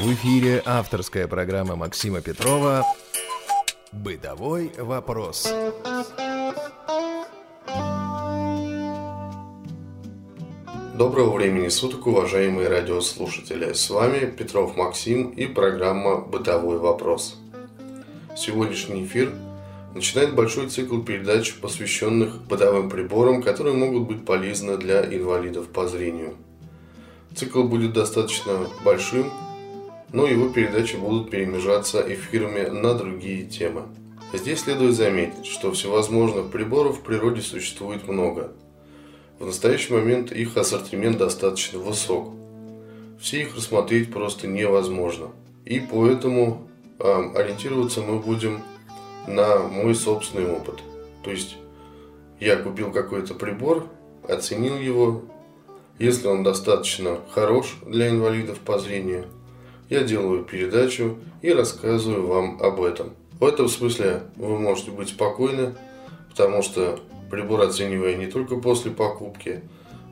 В эфире авторская программа Максима Петрова «Бытовой вопрос». Доброго времени суток, уважаемые радиослушатели. С вами Петров Максим и программа «Бытовой вопрос». Сегодняшний эфир начинает большой цикл передач, посвященных бытовым приборам, которые могут быть полезны для инвалидов по зрению. Цикл будет достаточно большим, но его передачи будут перемежаться эфирами на другие темы. Здесь следует заметить, что всевозможных приборов в природе существует много. В настоящий момент их ассортимент достаточно высок. Все их рассмотреть просто невозможно. И поэтому э, ориентироваться мы будем на мой собственный опыт. То есть я купил какой-то прибор, оценил его, если он достаточно хорош для инвалидов по зрению – я делаю передачу и рассказываю вам об этом. В этом смысле вы можете быть спокойны, потому что прибор оцениваю не только после покупки,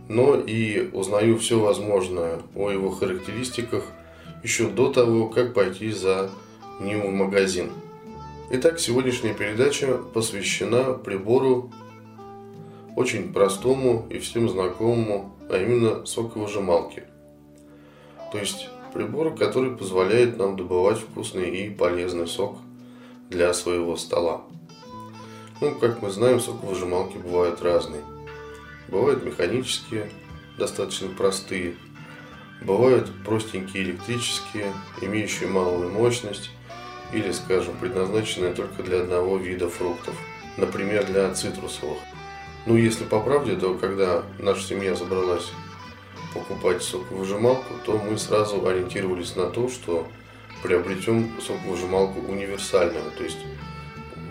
но и узнаю все возможное о его характеристиках еще до того, как пойти за ним в магазин. Итак, сегодняшняя передача посвящена прибору очень простому и всем знакомому, а именно соковыжималке. То есть прибор, который позволяет нам добывать вкусный и полезный сок для своего стола. Ну, как мы знаем, соковыжималки бывают разные. Бывают механические, достаточно простые. Бывают простенькие электрические, имеющие малую мощность или, скажем, предназначенные только для одного вида фруктов. Например, для цитрусовых. Ну, если по правде, то когда наша семья собралась покупать соковыжималку, то мы сразу ориентировались на то, что приобретем соковыжималку универсальную, то есть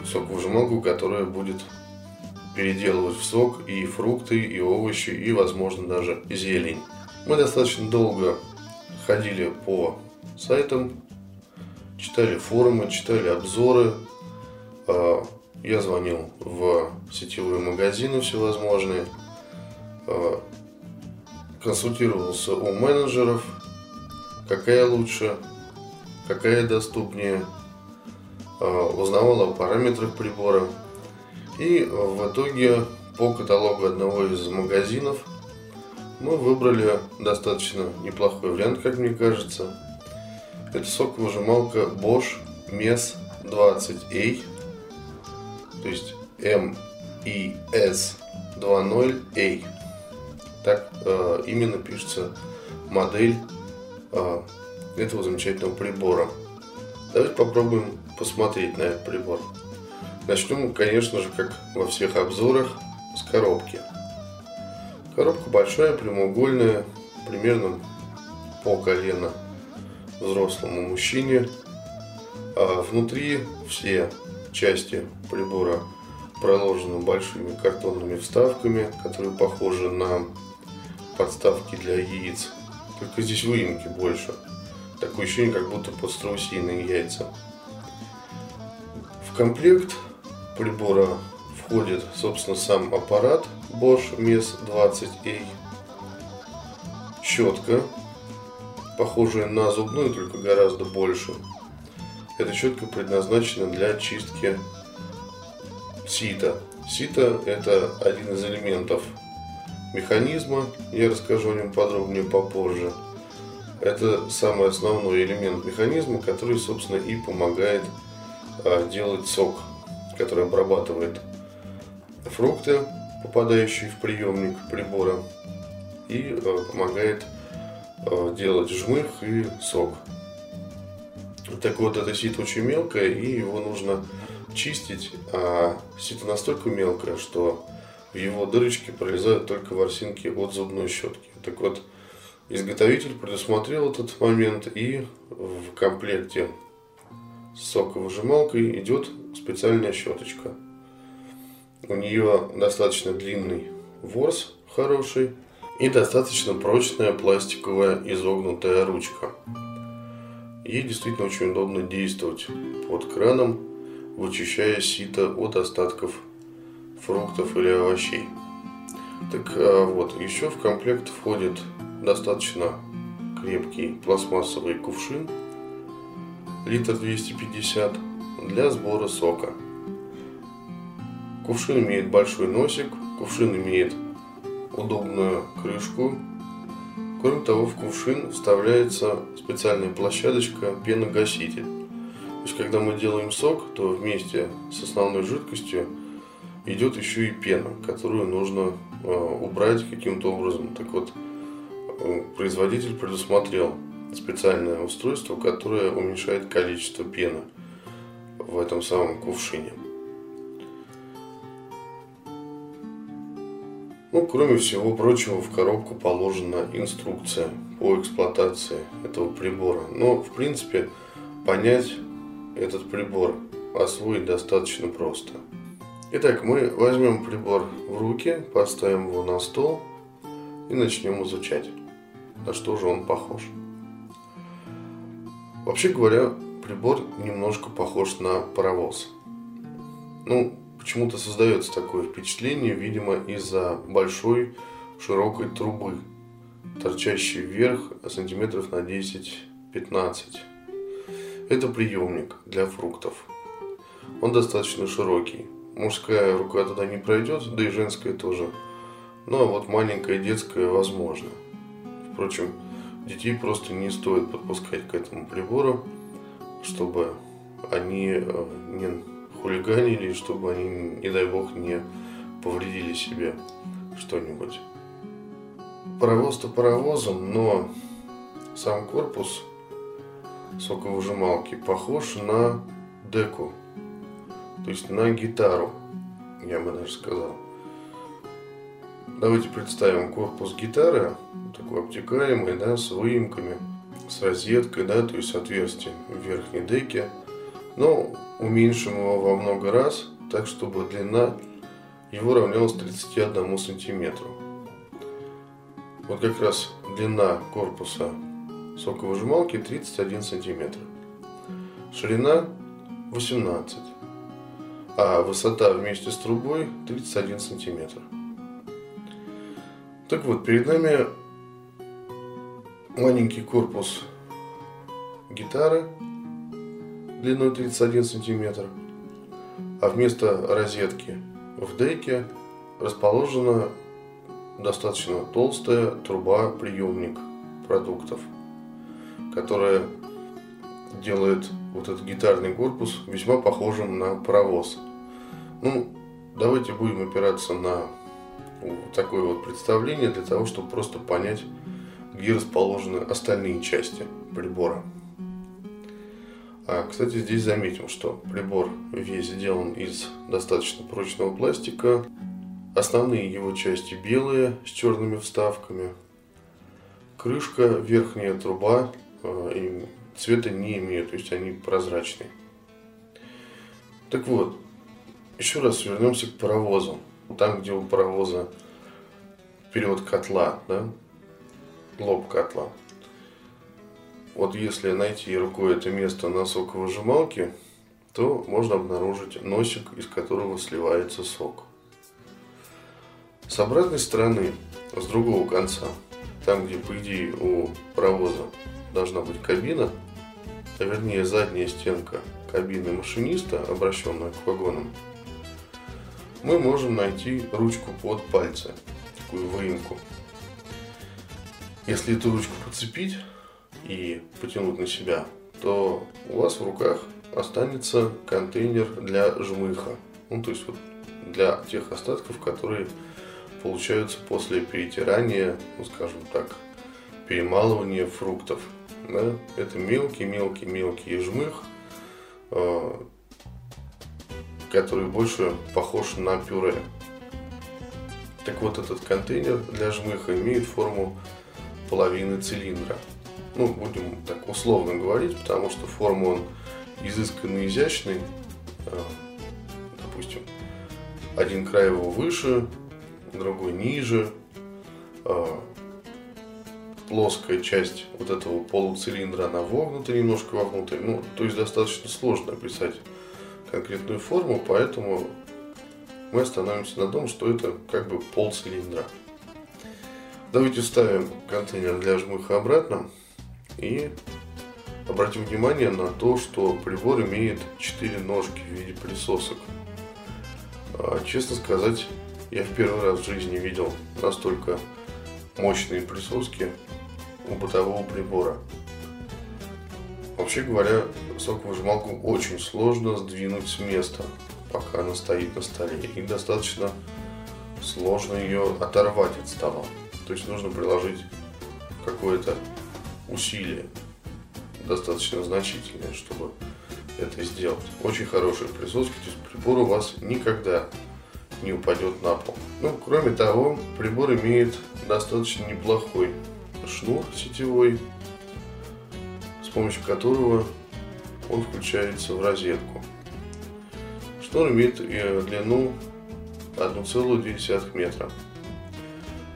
соковыжималку, которая будет переделывать в сок и фрукты, и овощи, и, возможно, даже зелень. Мы достаточно долго ходили по сайтам, читали форумы, читали обзоры. А, я звонил в сетевые магазины всевозможные, а, консультировался у менеджеров, какая лучше, какая доступнее, а, узнавал о параметрах прибора. И в итоге по каталогу одного из магазинов мы выбрали достаточно неплохой вариант, как мне кажется. Это соковыжималка Bosch MES 20A, то есть MES 20A так э, именно пишется модель э, этого замечательного прибора. Давайте попробуем посмотреть на этот прибор. Начнем, конечно же, как во всех обзорах, с коробки. Коробка большая, прямоугольная, примерно по колено взрослому мужчине. А внутри все части прибора проложены большими картонными вставками, которые похожи на подставки для яиц. Только здесь выемки больше. Такое ощущение, как будто под страусиные яйца. В комплект прибора входит, собственно, сам аппарат Bosch MES 20A, щетка, похожая на зубную, только гораздо больше. Эта щетка предназначена для чистки сита. Сито – это один из элементов механизма, я расскажу о нем подробнее попозже. Это самый основной элемент механизма, который, собственно, и помогает а, делать сок, который обрабатывает фрукты, попадающие в приемник прибора, и а, помогает а, делать жмых и сок. Так вот, это сито очень мелкое, и его нужно чистить, а сито настолько мелкое, что в его дырочки пролезают только ворсинки от зубной щетки. Так вот, изготовитель предусмотрел этот момент и в комплекте с соковыжималкой идет специальная щеточка. У нее достаточно длинный ворс хороший и достаточно прочная пластиковая изогнутая ручка. Ей действительно очень удобно действовать под краном, вычищая сито от остатков фруктов или овощей. Так а, вот, еще в комплект входит достаточно крепкий пластмассовый кувшин, литр 250, для сбора сока. Кувшин имеет большой носик, кувшин имеет удобную крышку. Кроме того, в кувшин вставляется специальная площадочка пеногаситель. То есть, когда мы делаем сок, то вместе с основной жидкостью идет еще и пена, которую нужно э, убрать каким-то образом. Так вот, э, производитель предусмотрел специальное устройство, которое уменьшает количество пены в этом самом кувшине. Ну, кроме всего прочего, в коробку положена инструкция по эксплуатации этого прибора. Но, в принципе, понять этот прибор, освоить достаточно просто. Итак, мы возьмем прибор в руки, поставим его на стол и начнем изучать, на что же он похож. Вообще говоря, прибор немножко похож на паровоз. Ну, почему-то создается такое впечатление, видимо, из-за большой широкой трубы, торчащей вверх сантиметров на 10-15. Это приемник для фруктов. Он достаточно широкий. Мужская рука туда не пройдет, да и женская тоже. Ну а вот маленькая детская возможно. Впрочем, детей просто не стоит подпускать к этому прибору, чтобы они э, не хулиганили, чтобы они, не дай бог, не повредили себе что-нибудь. Паровоз-то паровозом, но сам корпус соковыжималки похож на деку, то есть на гитару, я бы даже сказал. Давайте представим корпус гитары, такой обтекаемый, да, с выемками, с розеткой, да, то есть отверстием в верхней деке – но уменьшим его во много раз, так чтобы длина его равнялась 31 сантиметру. Вот как раз длина корпуса соковыжималки 31 сантиметр. Ширина 18, а высота вместе с трубой 31 сантиметр. Так вот, перед нами маленький корпус гитары длиной 31 сантиметр, а вместо розетки в дейке расположена достаточно толстая труба-приемник продуктов, которая делает вот этот гитарный корпус весьма похожим на паровоз. Ну, давайте будем опираться на такое вот представление для того, чтобы просто понять, где расположены остальные части прибора. А, кстати, здесь заметим, что прибор весь сделан из достаточно прочного пластика. Основные его части белые с черными вставками. Крышка, верхняя труба э, цвета не имеют, то есть они прозрачные. Так вот, еще раз вернемся к паровозу. Там, где у паровоза вперед котла, да, лоб котла, вот если найти рукой это место на соковыжималке, то можно обнаружить носик, из которого сливается сок. С обратной стороны, с другого конца, там где по идее у паровоза должна быть кабина, а вернее задняя стенка кабины машиниста, обращенная к вагонам, мы можем найти ручку под пальцы, такую выемку. Если эту ручку подцепить, и потянуть на себя, то у вас в руках останется контейнер для жмыха. Ну, то есть вот для тех остатков, которые получаются после перетирания, ну, скажем так, перемалывания фруктов. Да? Это мелкий-мелкий-мелкий жмых, э, который больше похож на пюре. Так вот, этот контейнер для жмыха имеет форму половины цилиндра ну, будем так условно говорить, потому что форму он изысканно изящный, э, допустим, один край его выше, другой ниже, э, плоская часть вот этого полуцилиндра, она вогнута немножко вовнутрь, ну, то есть достаточно сложно описать конкретную форму, поэтому мы остановимся на том, что это как бы полцилиндра. Давайте ставим контейнер для жмыха обратно. И обратим внимание на то, что прибор имеет 4 ножки в виде пылесосок. А, честно сказать, я в первый раз в жизни видел настолько мощные присоски у бытового прибора. Вообще говоря, соковыжималку очень сложно сдвинуть с места, пока она стоит на столе. И достаточно сложно ее оторвать от стола. То есть нужно приложить какое-то усилие достаточно значительное, чтобы это сделать. Очень хорошие присоски, то есть прибор у вас никогда не упадет на пол. Ну, кроме того, прибор имеет достаточно неплохой шнур сетевой, с помощью которого он включается в розетку. Шнур имеет э, длину 1,2 метра.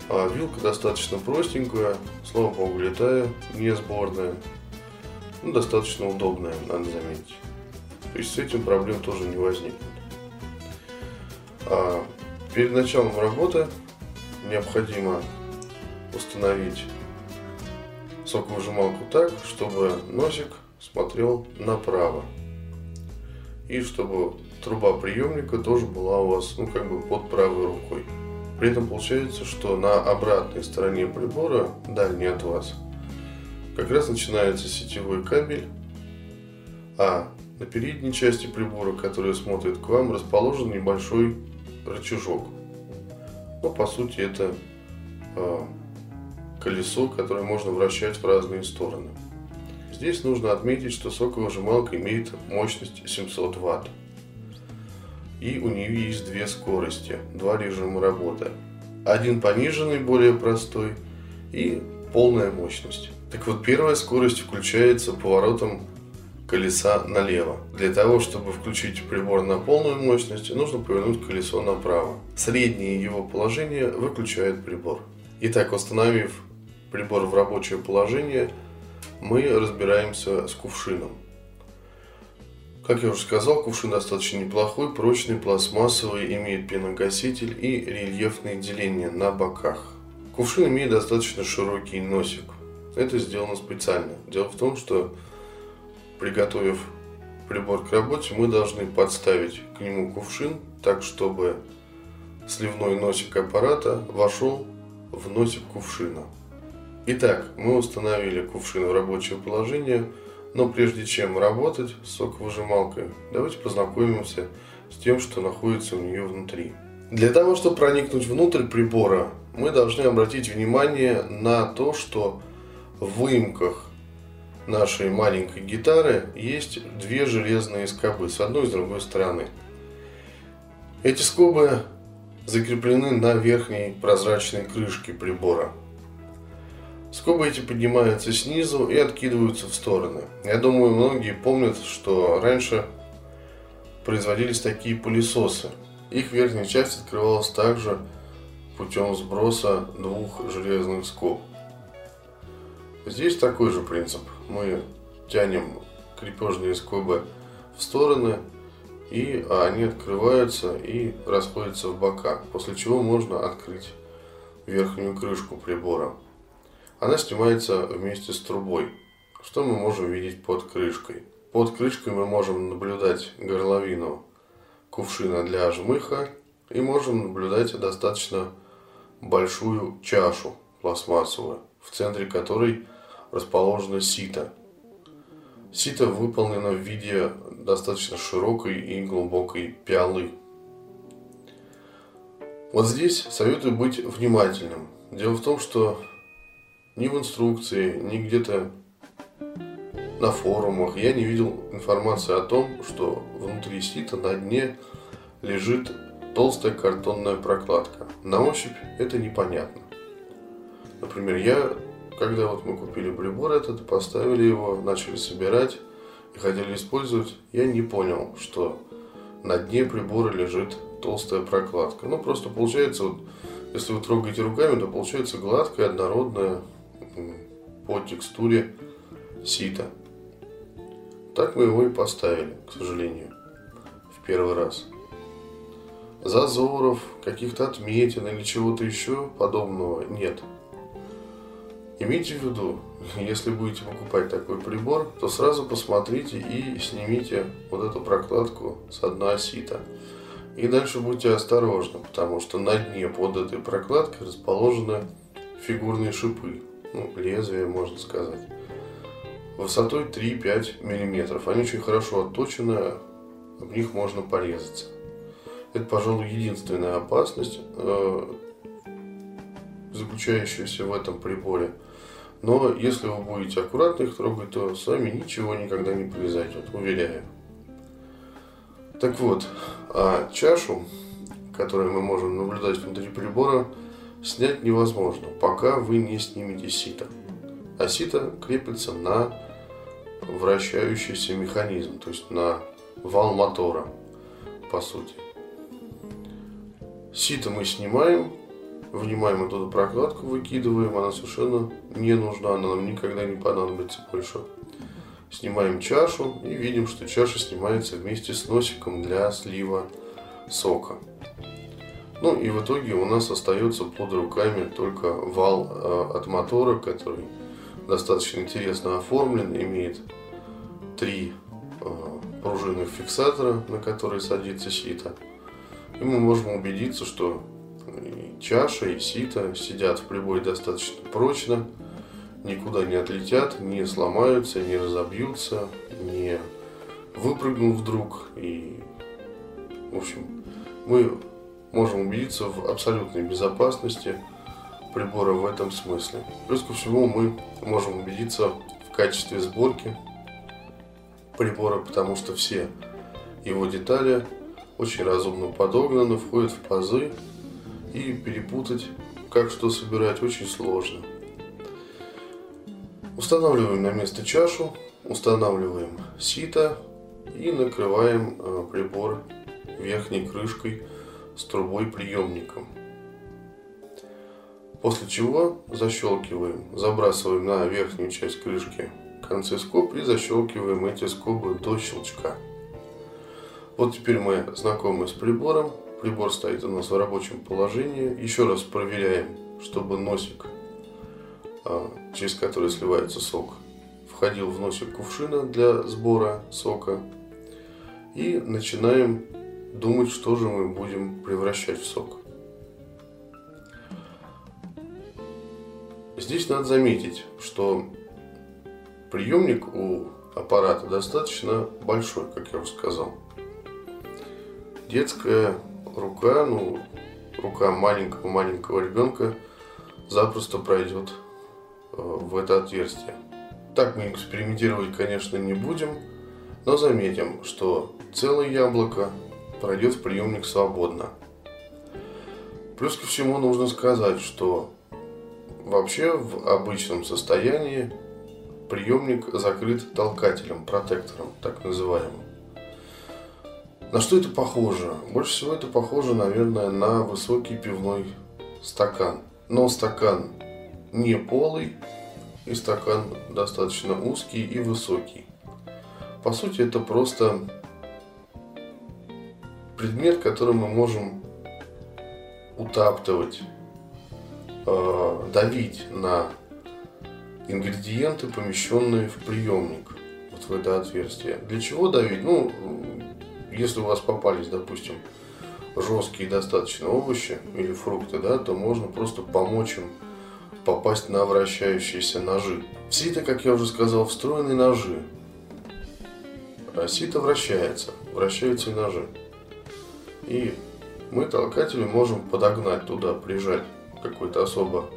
А вилка достаточно простенькая, слава богу, летая, не сборная. Ну, достаточно удобная, надо заметить. То есть с этим проблем тоже не возникнет. А перед началом работы необходимо установить соковыжималку так, чтобы носик смотрел направо. И чтобы труба приемника тоже была у вас ну, как бы под правой рукой. При этом получается, что на обратной стороне прибора, дальней от вас, как раз начинается сетевой кабель, а на передней части прибора, которая смотрит к вам, расположен небольшой рычажок. Ну, по сути, это э, колесо, которое можно вращать в разные стороны. Здесь нужно отметить, что соковыжималка имеет мощность 700 Вт. И у нее есть две скорости, два режима работы. Один пониженный, более простой, и полная мощность. Так вот, первая скорость включается поворотом колеса налево. Для того, чтобы включить прибор на полную мощность, нужно повернуть колесо направо. Среднее его положение выключает прибор. Итак, установив прибор в рабочее положение, мы разбираемся с кувшином. Как я уже сказал, кувшин достаточно неплохой, прочный, пластмассовый, имеет пеногаситель и рельефные деления на боках. Кувшин имеет достаточно широкий носик. Это сделано специально. Дело в том, что приготовив прибор к работе, мы должны подставить к нему кувшин так, чтобы сливной носик аппарата вошел в носик кувшина. Итак, мы установили кувшин в рабочее положение, но прежде чем работать с соковыжималкой, давайте познакомимся с тем, что находится у нее внутри. Для того, чтобы проникнуть внутрь прибора, мы должны обратить внимание на то, что в выемках нашей маленькой гитары есть две железные скобы с одной и с другой стороны. Эти скобы закреплены на верхней прозрачной крышке прибора. Скобы эти поднимаются снизу и откидываются в стороны. Я думаю, многие помнят, что раньше производились такие пылесосы. Их верхняя часть открывалась также путем сброса двух железных скоб. Здесь такой же принцип. Мы тянем крепежные скобы в стороны, и они открываются и расходятся в бока, после чего можно открыть верхнюю крышку прибора. Она снимается вместе с трубой. Что мы можем видеть под крышкой? Под крышкой мы можем наблюдать горловину кувшина для жмыха и можем наблюдать достаточно большую чашу пластмассовую, в центре которой расположено сито. Сито выполнено в виде достаточно широкой и глубокой пиалы. Вот здесь советую быть внимательным. Дело в том, что ни в инструкции, ни где-то на форумах я не видел информации о том, что внутри сита на дне лежит толстая картонная прокладка. На ощупь это непонятно. Например, я когда вот мы купили прибор этот, поставили его, начали собирать и хотели использовать, я не понял, что на дне прибора лежит толстая прокладка. Ну, просто получается, вот, если вы трогаете руками, то получается гладкая, однородная по текстуре сито. Так мы его и поставили, к сожалению, в первый раз. Зазоров, каких-то отметин или чего-то еще подобного нет. Имейте в виду, если будете покупать такой прибор, то сразу посмотрите и снимите вот эту прокладку с дна сита. И дальше будьте осторожны, потому что на дне под этой прокладкой расположены фигурные шипы, ну, лезвие, можно сказать, высотой 3-5 мм. Они очень хорошо отточены, в них можно порезаться. Это, пожалуй, единственная опасность, э, заключающаяся в этом приборе. Но если вы будете аккуратно их трогать, то с вами ничего никогда не произойдет, уверяю. Так вот, а чашу, которую мы можем наблюдать внутри прибора, снять невозможно, пока вы не снимете сито. А сито крепится на вращающийся механизм, то есть на вал мотора, по сути. Сито мы снимаем, вынимаем эту прокладку, выкидываем, она совершенно не нужна, она нам никогда не понадобится больше снимаем чашу и видим, что чаша снимается вместе с носиком для слива сока. Ну и в итоге у нас остается под руками только вал э, от мотора, который достаточно интересно оформлен, имеет три э, пружинных фиксатора, на которые садится сито. И мы можем убедиться, что и чаша и сито сидят в приборе достаточно прочно, никуда не отлетят, не сломаются, не разобьются, не выпрыгнут вдруг. И, в общем, мы можем убедиться в абсолютной безопасности прибора в этом смысле. Плюс ко всему мы можем убедиться в качестве сборки прибора, потому что все его детали очень разумно подогнаны, входят в пазы и перепутать, как что собирать, очень сложно. Устанавливаем на место чашу, устанавливаем сито и накрываем э, прибор верхней крышкой с трубой приемником. После чего защелкиваем, забрасываем на верхнюю часть крышки концы скоб и защелкиваем эти скобы до щелчка. Вот теперь мы знакомы с прибором. Прибор стоит у нас в рабочем положении. Еще раз проверяем, чтобы носик а, через который сливается сок, входил в носик кувшина для сбора сока. И начинаем думать, что же мы будем превращать в сок. Здесь надо заметить, что приемник у аппарата достаточно большой, как я уже сказал. Детская рука, ну, рука маленького-маленького ребенка запросто пройдет в это отверстие. Так мы экспериментировать, конечно, не будем, но заметим, что целое яблоко пройдет в приемник свободно. Плюс ко всему нужно сказать, что вообще в обычном состоянии приемник закрыт толкателем, протектором, так называемым. На что это похоже? Больше всего это похоже, наверное, на высокий пивной стакан. Но стакан не полый, и стакан достаточно узкий и высокий. По сути, это просто предмет, который мы можем утаптывать, э, давить на ингредиенты, помещенные в приемник, вот в это отверстие. Для чего давить? Ну, если у вас попались, допустим, жесткие достаточно овощи или фрукты, да, то можно просто помочь им попасть на вращающиеся ножи. Сито, как я уже сказал, встроены ножи. А сито вращается, вращаются и ножи. И мы толкатели можем подогнать туда, прижать какой-то особо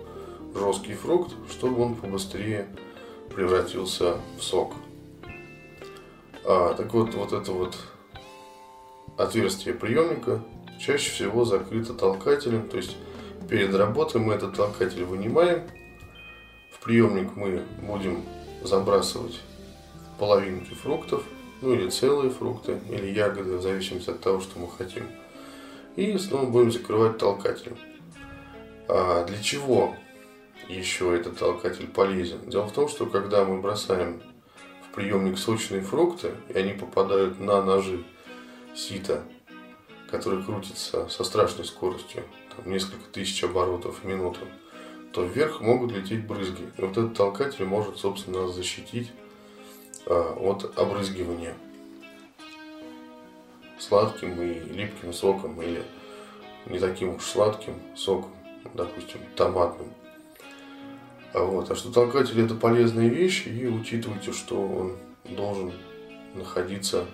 жесткий фрукт, чтобы он побыстрее превратился в сок. А, так вот, вот это вот отверстие приемника чаще всего закрыто толкателем, то есть Перед работой мы этот толкатель вынимаем. В приемник мы будем забрасывать половинки фруктов, ну или целые фрукты, или ягоды, в зависимости от того, что мы хотим. И снова будем закрывать толкателем. А для чего еще этот толкатель полезен? Дело в том, что когда мы бросаем в приемник сочные фрукты, и они попадают на ножи сита, который крутится со страшной скоростью, там, несколько тысяч оборотов в минуту, то вверх могут лететь брызги. И вот этот толкатель может, собственно, нас защитить а, от обрызгивания сладким и липким соком или не таким уж сладким соком, допустим, томатным. А, вот. а что толкатель это полезная вещь и учитывайте, что он должен находиться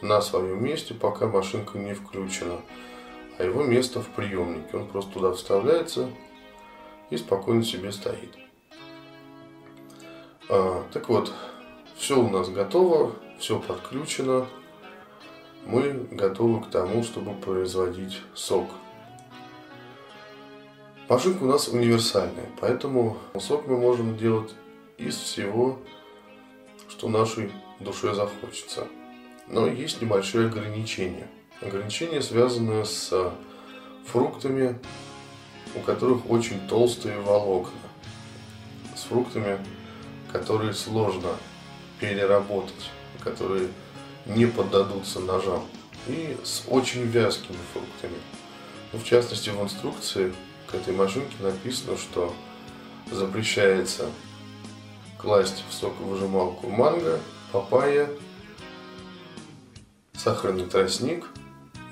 на своем месте, пока машинка не включена. А его место в приемнике. Он просто туда вставляется и спокойно себе стоит. А, так вот, все у нас готово, все подключено. Мы готовы к тому, чтобы производить сок. Машинка у нас универсальная, поэтому сок мы можем делать из всего, что нашей душе захочется. Но есть небольшие ограничения. Ограничения связаны с фруктами, у которых очень толстые волокна. С фруктами, которые сложно переработать, которые не поддадутся ножам. И с очень вязкими фруктами. Ну, в частности, в инструкции к этой машинке написано, что запрещается класть в соковыжималку манго, папайя, сахарный тростник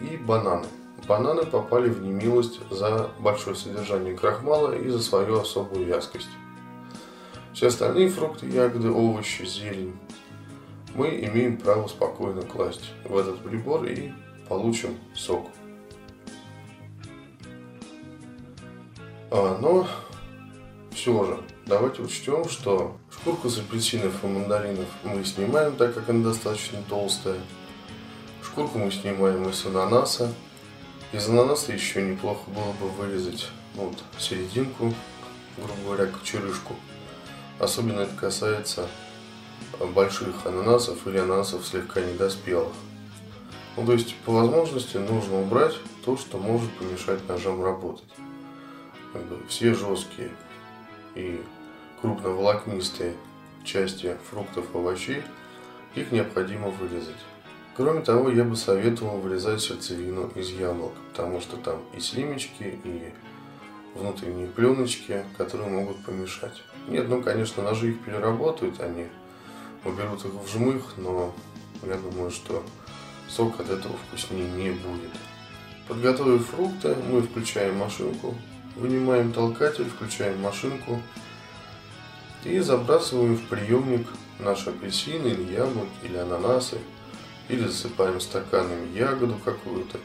и бананы. Бананы попали в немилость за большое содержание крахмала и за свою особую вязкость. Все остальные фрукты, ягоды, овощи, зелень мы имеем право спокойно класть в этот прибор и получим сок. А, но все же, давайте учтем, что шкурку с апельсинов и мандаринов мы снимаем, так как она достаточно толстая. Шкурку мы снимаем из ананаса. Из ананаса еще неплохо было бы вырезать вот, серединку, грубо говоря, кочерышку. Особенно это касается больших ананасов или ананасов слегка недоспелых. Ну, то есть, по возможности нужно убрать то, что может помешать ножам работать. Все жесткие и крупноволокнистые части фруктов и овощей, их необходимо вырезать. Кроме того, я бы советовал вырезать сердцевину из яблок, потому что там и слимечки, и внутренние пленочки, которые могут помешать. Нет, ну, конечно, ножи их переработают, они уберут их в жмых, но я думаю, что сок от этого вкуснее не будет. Подготовив фрукты, мы включаем машинку, вынимаем толкатель, включаем машинку и забрасываем в приемник наши апельсины или яблоки, или ананасы, или засыпаем стаканами ягоду какую-то.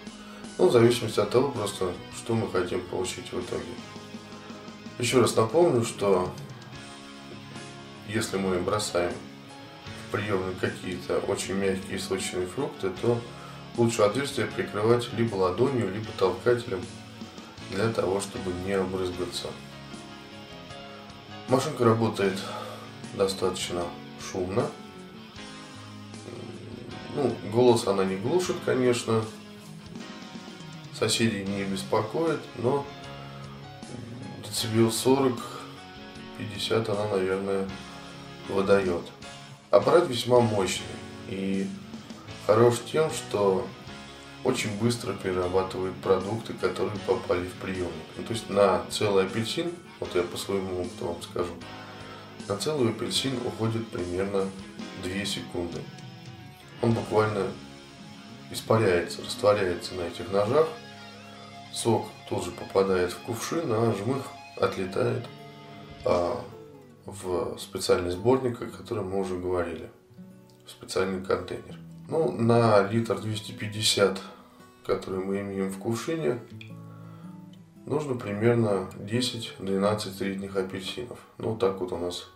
Ну, в зависимости от того, просто, что мы хотим получить в итоге. Еще раз напомню, что если мы бросаем в приемник какие-то очень мягкие сочные фрукты, то лучше отверстие прикрывать либо ладонью, либо толкателем для того, чтобы не обрызгаться. Машинка работает достаточно шумно. Ну, голос она не глушит, конечно. Соседей не беспокоит, но децибел 40-50 она, наверное, выдает. Аппарат весьма мощный и хорош тем, что очень быстро перерабатывает продукты, которые попали в приемник. Ну, то есть на целый апельсин, вот я по своему опыту вам скажу, на целый апельсин уходит примерно 2 секунды. Он буквально испаряется, растворяется на этих ножах. Сок тут же попадает в кувшин, а жмых отлетает а, в специальный сборник, о котором мы уже говорили, в специальный контейнер. Ну, на литр 250, который мы имеем в кувшине, нужно примерно 10-12 средних апельсинов. Ну, так вот у нас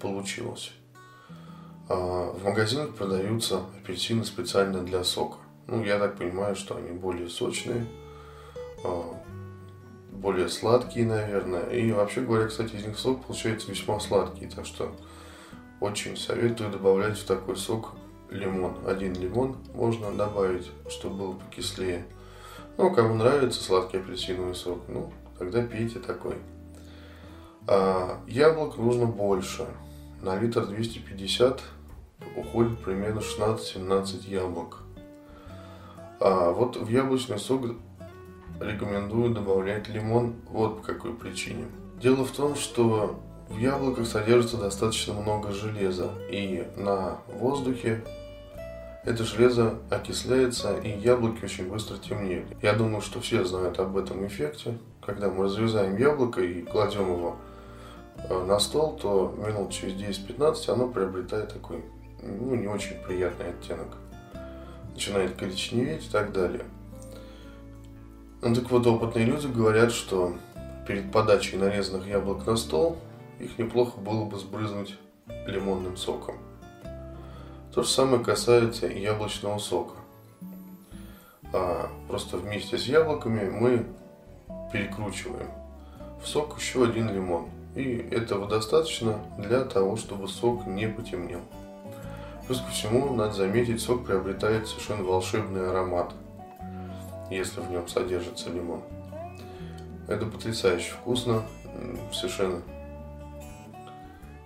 получилось. А в магазинах продаются апельсины специально для сока. Ну, я так понимаю, что они более сочные, а, более сладкие, наверное. И вообще говоря, кстати, из них сок получается весьма сладкий. Так что очень советую добавлять в такой сок лимон. Один лимон можно добавить, чтобы было покислее. Ну, кому нравится сладкий апельсиновый сок, ну, тогда пейте такой. А яблок нужно больше. На литр 250 уходит примерно 16-17 яблок. А вот в яблочный сок рекомендую добавлять лимон вот по какой причине. Дело в том, что в яблоках содержится достаточно много железа, и на воздухе это железо окисляется, и яблоки очень быстро темнеют. Я думаю, что все знают об этом эффекте. Когда мы разрезаем яблоко и кладем его э, на стол, то минут через 10-15 оно приобретает такой ну, не очень приятный оттенок. Начинает коричневеть и так далее. Ну так вот, опытные люди говорят, что перед подачей нарезанных яблок на стол их неплохо было бы сбрызнуть лимонным соком. То же самое касается и яблочного сока. А просто вместе с яблоками мы перекручиваем в сок еще один лимон. И этого достаточно для того, чтобы сок не потемнел. Плюс ко всему, надо заметить, сок приобретает совершенно волшебный аромат, если в нем содержится лимон. Это потрясающе вкусно, совершенно.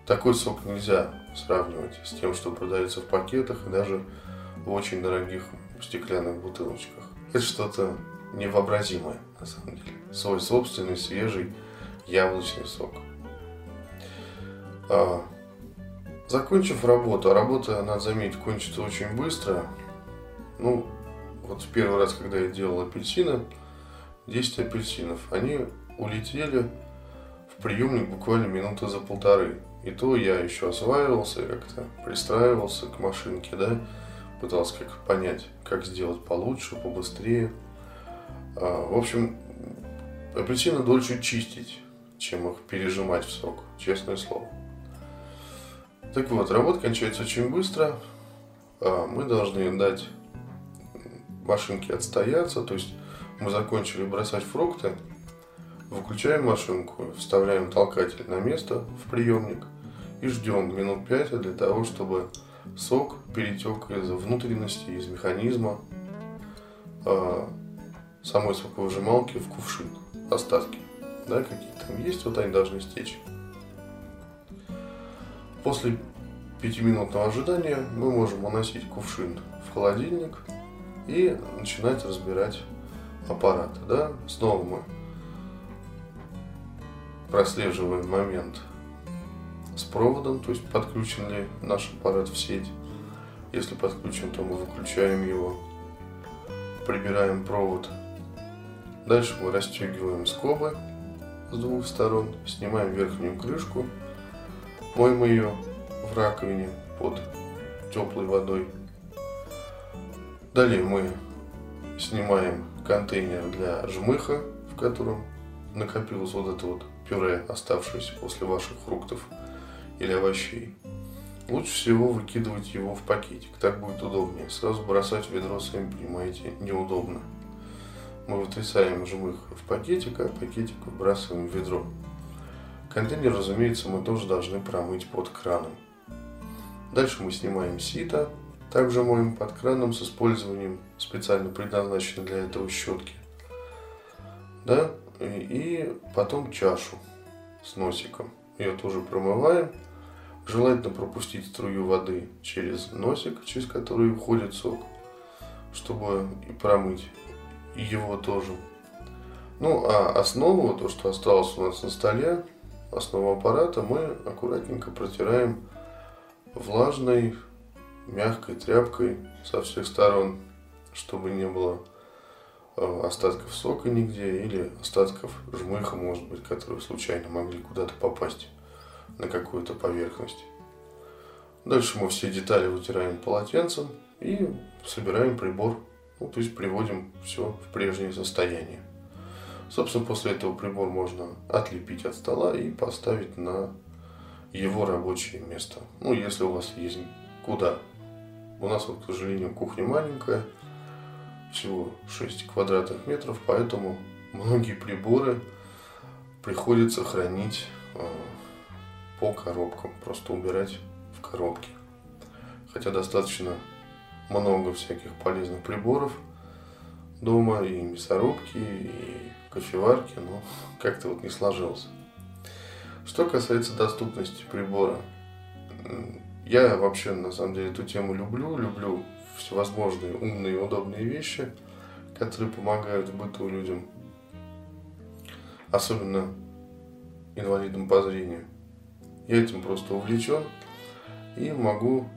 Такой сок нельзя сравнивать с тем, что продается в пакетах и даже в очень дорогих стеклянных бутылочках. Это что-то невообразимое, на самом деле. Свой собственный свежий яблочный сок. А, закончив работу, а работа, надо заметить, кончится очень быстро. Ну, вот в первый раз, когда я делал апельсины, 10 апельсинов, они улетели в приемник буквально минуты за полторы. И то я еще осваивался, как-то пристраивался к машинке, да, пытался как понять, как сделать получше, побыстрее. А, в общем, апельсины дольше чистить, чем их пережимать в сок, честное слово. Так вот, работа кончается очень быстро. А, мы должны дать машинке отстояться, то есть мы закончили бросать фрукты, Выключаем машинку, вставляем толкатель на место в приемник и ждем минут 5 для того, чтобы сок перетек из внутренности, из механизма э, самой соковыжималки в кувшин. Остатки, да, какие там есть, вот они должны стечь. После пятиминутного ожидания мы можем уносить кувшин в холодильник и начинать разбирать аппараты. Да? Снова мы прослеживаем момент с проводом, то есть подключен ли наш аппарат в сеть. Если подключен, то мы выключаем его, прибираем провод. Дальше мы расстегиваем скобы с двух сторон, снимаем верхнюю крышку, моем ее в раковине под теплой водой. Далее мы снимаем контейнер для жмыха, в котором накопилось вот это вот пюре, оставшееся после ваших фруктов или овощей. Лучше всего выкидывать его в пакетик, так будет удобнее. Сразу бросать в ведро, сами понимаете, неудобно. Мы вытрясаем жмых в пакетик, а пакетик выбрасываем в ведро. Контейнер, разумеется, мы тоже должны промыть под краном. Дальше мы снимаем сито, также моем под краном с использованием специально предназначенной для этого щетки. Да? И потом чашу с носиком. Ее тоже промываем. Желательно пропустить струю воды через носик, через который уходит сок, чтобы и промыть его тоже. Ну, а основу, то, что осталось у нас на столе, основу аппарата, мы аккуратненько протираем влажной, мягкой тряпкой со всех сторон, чтобы не было Э, остатков сока нигде или остатков жмыха, может быть, которые случайно могли куда-то попасть на какую-то поверхность. Дальше мы все детали вытираем полотенцем и собираем прибор, ну, то есть приводим все в прежнее состояние. Собственно, после этого прибор можно отлепить от стола и поставить на его рабочее место. Ну, если у вас есть куда. У нас вот, к сожалению, кухня маленькая – всего 6 квадратных метров, поэтому многие приборы приходится хранить э, по коробкам, просто убирать в коробки. Хотя достаточно много всяких полезных приборов дома, и мясорубки, и кофеварки, но как-то вот не сложилось. Что касается доступности прибора, я вообще на самом деле эту тему люблю, люблю всевозможные умные и удобные вещи, которые помогают в быту людям. Особенно инвалидом по зрению. Я этим просто увлечен и могу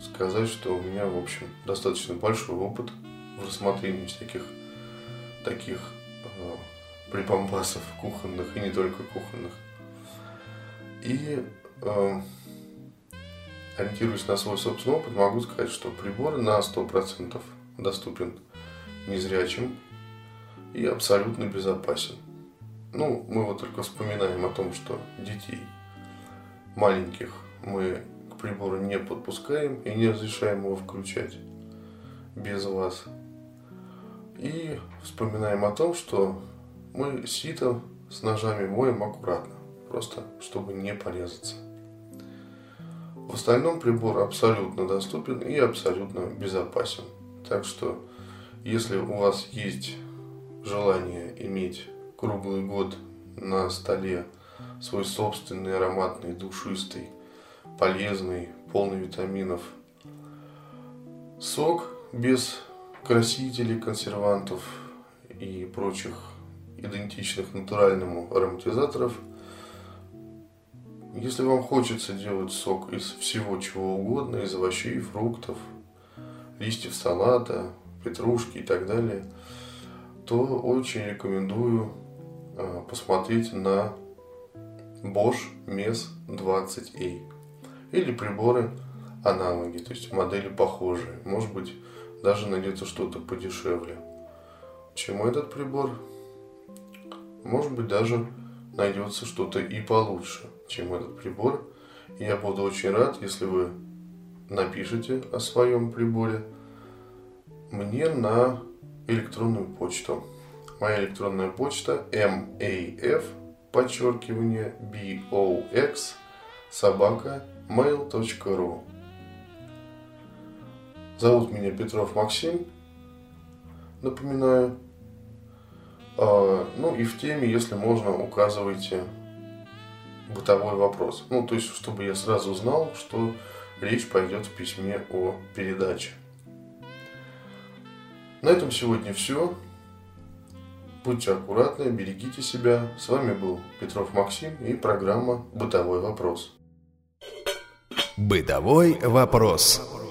сказать, что у меня, в общем, достаточно большой опыт в рассмотрении всяких таких э, припомпасов кухонных и не только кухонных. И э, ориентируясь на свой собственный опыт, могу сказать, что прибор на 100% доступен незрячим и абсолютно безопасен. Ну, мы вот только вспоминаем о том, что детей маленьких мы к прибору не подпускаем и не разрешаем его включать без вас. И вспоминаем о том, что мы сито с ножами моем аккуратно, просто чтобы не порезаться. В остальном прибор абсолютно доступен и абсолютно безопасен. Так что, если у вас есть желание иметь круглый год на столе свой собственный ароматный, душистый, полезный, полный витаминов сок без красителей, консервантов и прочих идентичных натуральному ароматизаторов. Если вам хочется делать сок из всего чего угодно, из овощей, фруктов, листьев салата, петрушки и так далее, то очень рекомендую а, посмотреть на Bosch MES 20A или приборы аналоги, то есть модели похожие. Может быть, даже найдется что-то подешевле, чем этот прибор. Может быть, даже найдется что-то и получше, чем этот прибор. И я буду очень рад, если вы напишите о своем приборе мне на электронную почту. Моя электронная почта maf, подчеркивание, box, собака, mail.ru. Зовут меня Петров Максим, напоминаю. А, ну и в теме, если можно, указывайте бытовой вопрос. Ну, то есть, чтобы я сразу знал, что речь пойдет в письме о передаче. На этом сегодня все. Будьте аккуратны, берегите себя. С вами был Петров Максим и программа «Бытовой вопрос». «Бытовой вопрос».